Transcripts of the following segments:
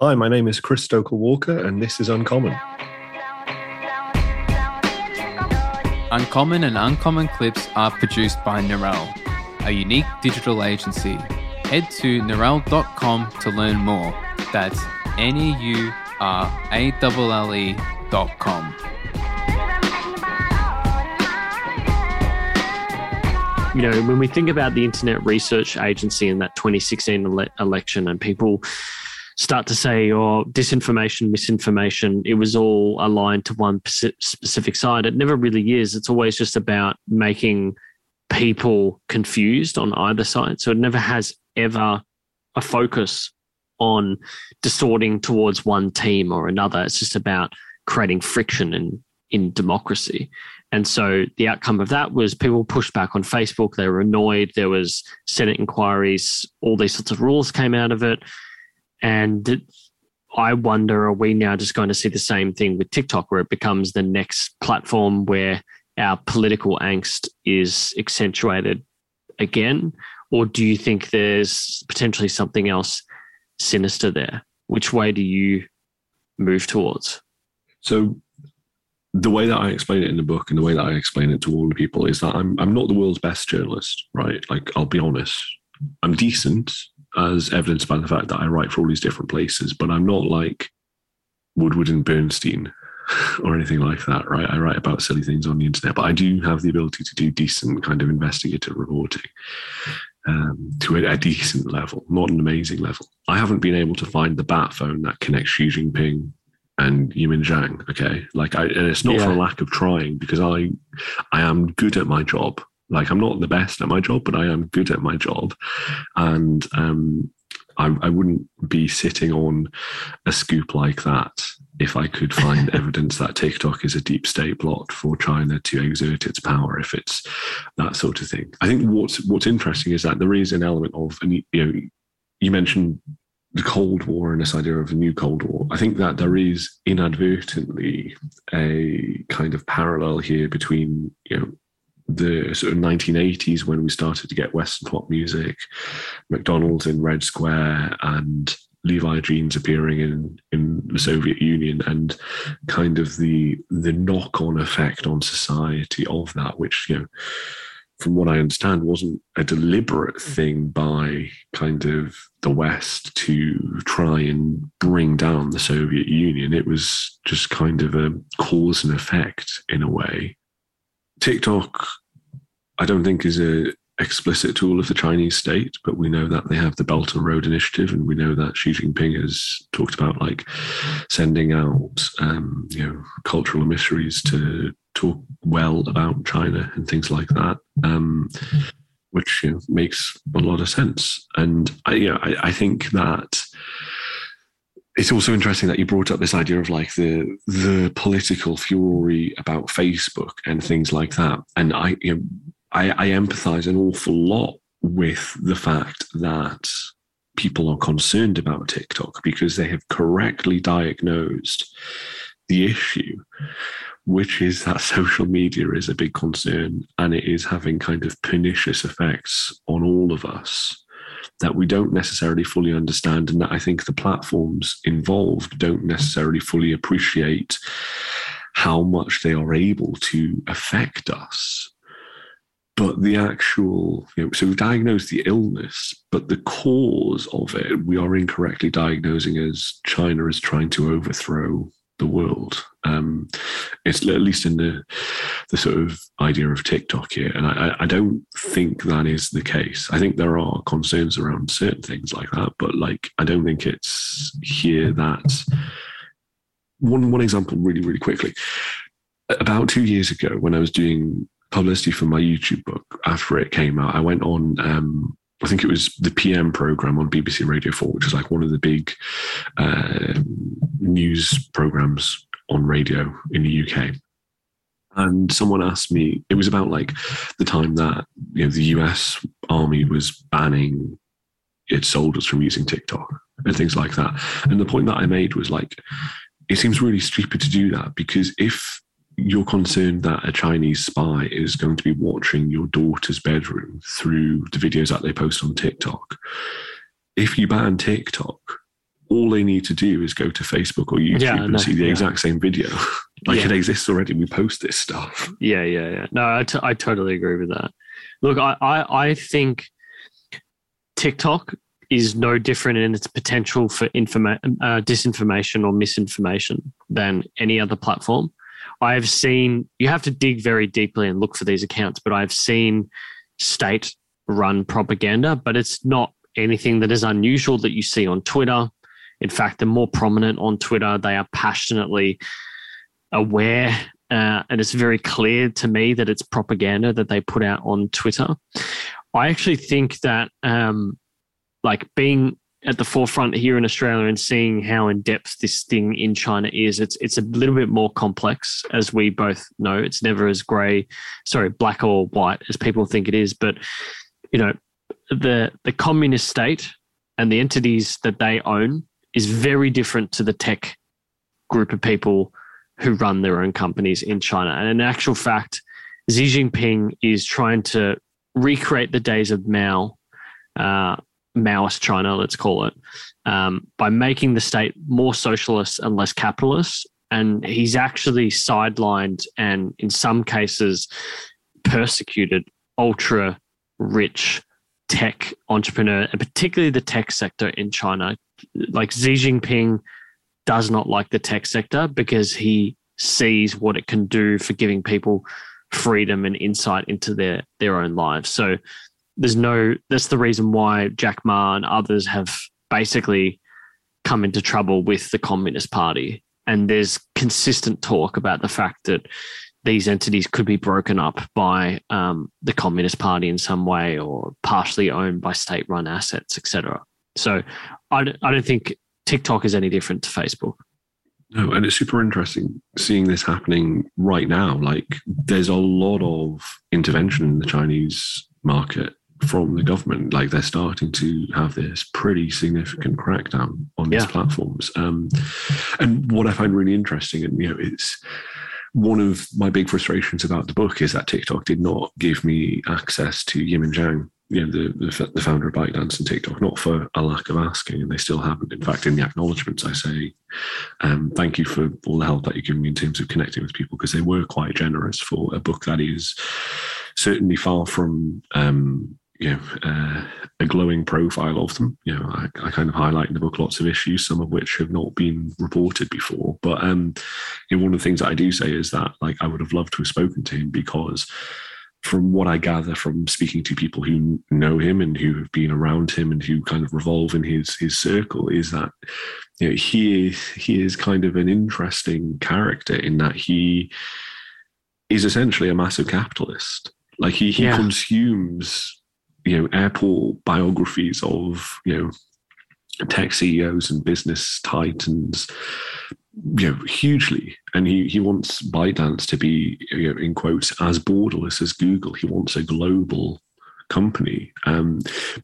Hi, my name is Chris Stokel-Walker, and this is Uncommon. Uncommon and Uncommon clips are produced by Neuralle, a unique digital agency. Head to neuralle.com to learn more. That's N E U R A L L E dot com. you know, when we think about the Internet Research Agency in that 2016 ele- election and people start to say, oh, disinformation, misinformation, it was all aligned to one specific side. It never really is. It's always just about making people confused on either side. So it never has ever a focus on distorting towards one team or another. It's just about creating friction in, in democracy. And so the outcome of that was people pushed back on Facebook. They were annoyed. There was Senate inquiries. All these sorts of rules came out of it. And I wonder, are we now just going to see the same thing with TikTok, where it becomes the next platform where our political angst is accentuated again? Or do you think there's potentially something else sinister there? Which way do you move towards? So the way that I explain it in the book and the way that I explain it to all the people is that I'm I'm not the world's best journalist, right? Like I'll be honest. I'm decent, as evidenced by the fact that I write for all these different places, but I'm not like Woodward and Bernstein or anything like that, right? I write about silly things on the internet, but I do have the ability to do decent kind of investigative reporting um, to a, a, decent level, not an amazing level. I haven't been able to find the bat phone that connects Xi Jinping and Yiming Zhang. Okay, like I, and it's not yeah. for a lack of trying because I, I am good at my job. Like I'm not the best at my job, but I am good at my job, and um, I, I wouldn't be sitting on a scoop like that if I could find evidence that TikTok is a deep state plot for China to exert its power, if it's that sort of thing. I think what's what's interesting is that there is an element of, and you know, you mentioned the Cold War and this idea of a new Cold War. I think that there is inadvertently a kind of parallel here between you know the sort of 1980s when we started to get Western pop music, McDonald's in Red Square, and Levi jeans appearing in in the Soviet Union, and kind of the the knock on effect on society of that, which you know from what I understand, wasn't a deliberate mm. thing by kind of the West to try and bring down the Soviet Union. It was just kind of a cause and effect in a way. TikTok, I don't think is a explicit tool of the Chinese state, but we know that they have the Belt and Road Initiative, and we know that Xi Jinping has talked about like sending out, um, you know, cultural emissaries to talk well about China and things like that, um, which you know, makes a lot of sense. And I, you know, I, I think that it's also interesting that you brought up this idea of like the the political fury about Facebook and things like that. And I, you know, I, I empathize an awful lot with the fact that people are concerned about TikTok because they have correctly diagnosed the issue which is that social media is a big concern and it is having kind of pernicious effects on all of us that we don't necessarily fully understand and that I think the platforms involved don't necessarily fully appreciate how much they are able to affect us. But the actual, you know, so we've diagnosed the illness, but the cause of it, we are incorrectly diagnosing as China is trying to overthrow the world. Um, it's at least in the the sort of idea of TikTok here, and I, I don't think that is the case. I think there are concerns around certain things like that, but like I don't think it's here that one one example really really quickly. About two years ago, when I was doing publicity for my YouTube book after it came out, I went on um, I think it was the PM program on BBC Radio 4, which is like one of the big uh, news programs on radio in the UK. And someone asked me, it was about like the time that you know the US army was banning its soldiers from using TikTok and things like that. And the point that I made was like, it seems really stupid to do that because if you're concerned that a Chinese spy is going to be watching your daughter's bedroom through the videos that they post on TikTok. If you ban TikTok, all they need to do is go to Facebook or YouTube Yeah, and no, see the yeah. exact same video. like Yeah. it exists already. We post this stuff. Yeah, yeah, yeah. No, I, t- I totally agree with that. Look, I, I, I think TikTok is no different in its potential for informa- uh, disinformation or misinformation than any other platform. I have seen, you have to dig very deeply and look for these accounts, but I've seen state run propaganda, but it's not anything that is unusual that you see on Twitter. In fact, they're more prominent on Twitter. They are passionately aware uh, and it's very clear to me that it's propaganda that they put out on Twitter. I actually think that, um, like being at the forefront here in Australia and seeing how in depth this thing in China is, it's it's a little bit more complex, as we both know. It's never as grey, sorry, black or white as people think it is. But you know, the the communist state and the entities that they own is very different to the tech group of people who run their own companies in China. And in actual fact, Xi Jinping is trying to recreate the days of Mao, uh, Maoist China, let's call it, um, by making the state more socialist and less capitalist. And he's actually sidelined and, in some cases, persecuted ultra rich tech entrepreneur, and particularly the tech sector in China. Like Xi Jinping does not like the tech sector because he sees what it can do for giving people freedom and insight into their their own lives. So there's no that's the reason why Jack Ma and others have basically come into trouble with the Communist Party. And there's consistent talk about the fact that these entities could be broken up by um, the Communist Party in some way or partially owned by state run assets, etc. So I I don't think TikTok is any different to Facebook. No, and it's super interesting seeing this happening right now. Like, there's a lot of intervention in the Chinese market from the government. Like, they're starting to have this pretty significant crackdown on these Yeah. platforms. Um, and what I find really interesting, and you know, it's one of my big frustrations about the book is that TikTok did not give me access to Yiming Zhang, you know, the, the, the founder of ByteDance and TikTok, not for a lack of asking, and they still haven't. In fact, in the acknowledgements, I say, um, thank you for all the help that you've given me in terms of connecting with people because they were quite generous for a book that is certainly far from um, you know uh, a glowing profile of them. You know, I, I kind of highlight in the book lots of issues, some of which have not been reported before. But um, you know, one of the things that I do say is that like I would have loved to have spoken to him because from what I gather from speaking to people who know him and who have been around him and who kind of revolve in his his circle is that you know, he he is kind of an interesting character in that he is essentially a massive capitalist. Like he he Yeah. consumes you know airport biographies of you know tech CEOs and business titans you know hugely. And he he wants ByteDance to be you know, in quotes as borderless as Google. He wants a global company um,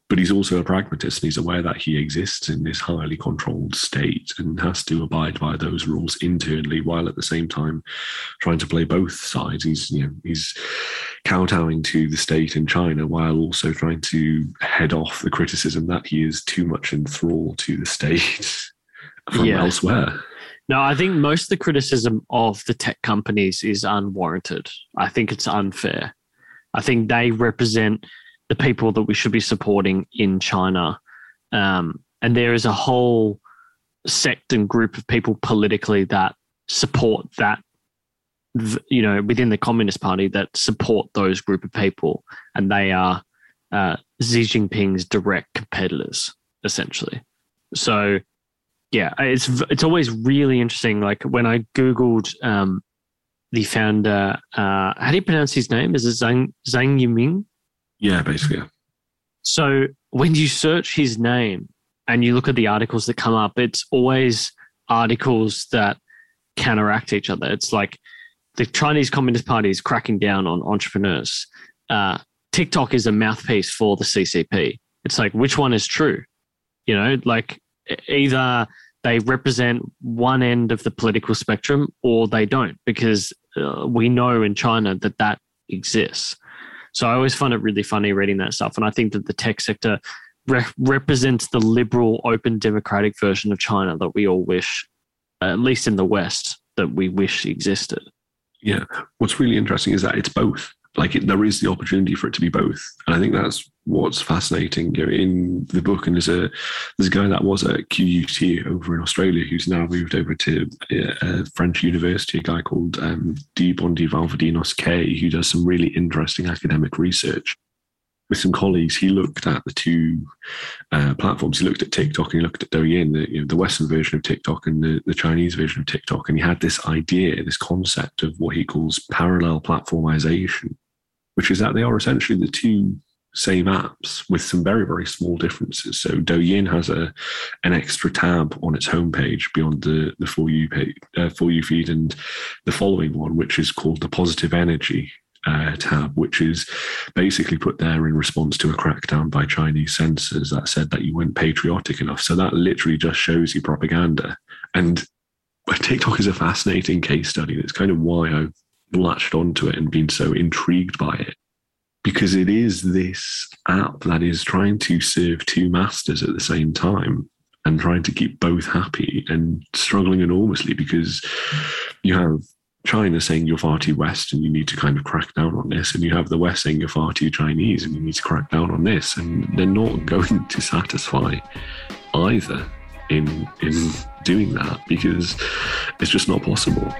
but he's also a pragmatist and he's aware that he exists in this highly controlled state and has to abide by those rules internally while at the same time trying to play both sides he's you know he's kowtowing to the state in China while also trying to head off the criticism that he is too much in thrall to the state from Yeah. elsewhere No, I think most of the criticism of the tech companies is unwarranted. I think it's unfair. I think they represent the people that we should be supporting in China. Um, and there is a whole sect and group of people politically that support that, you know, within the Communist Party that support those group of people. And they are uh, Xi Jinping's direct competitors, essentially. So, yeah, it's it's always really interesting. Like when I googled um, the founder, uh, how do you pronounce his name? Is it Zhang Zhang Yiming? Yeah basically. So when you search his name and you look at the articles that come up, it's always articles that counteract each other. It's like the Chinese Communist Party is cracking down on entrepreneurs. Uh, TikTok is a mouthpiece for the CCP. It's like which one is true? You know, like either they represent one end of the political spectrum or they don't, because uh, we know in China that that exists. So I always find it really funny reading that stuff. And I think that the tech sector re- represents the liberal, open, democratic version of China that we all wish, at least in the West, that we wish existed. Yeah. What's really interesting is that it's both. Like it, there is the opportunity for it to be both, and I think that's what's fascinating in the book. And there's a there's a guy that was at QUT over in Australia who's now moved over to a French university. A guy called um, D. Bondy Valdovinos Kaye, who does some really interesting academic research with some colleagues, he looked at the two uh, platforms. He looked at TikTok and he looked at Douyin, the, you know, the Western version of TikTok and the, the Chinese version of TikTok. And he had this idea, this concept of what he calls parallel platformization, which is that they are essentially the two same apps with some very, very small differences. So Douyin has a an extra tab on its homepage beyond the, the For You page, uh, For You feed and the following one, which is called the positive energy uh, tab, which is basically put there in response to a crackdown by Chinese censors that said that you weren't patriotic enough. So that literally just shows you propaganda. And TikTok is a fascinating case study. That's kind of why I've latched onto it and been so intrigued by it. Because it is this app that is trying to serve two masters at the same time and trying to keep both happy and struggling enormously because you have China saying you're far too West and you need to kind of crack down on this, and you have the West saying you're far too Chinese and you need to crack down on this, and they're not going to satisfy either in in doing that because it's just not possible.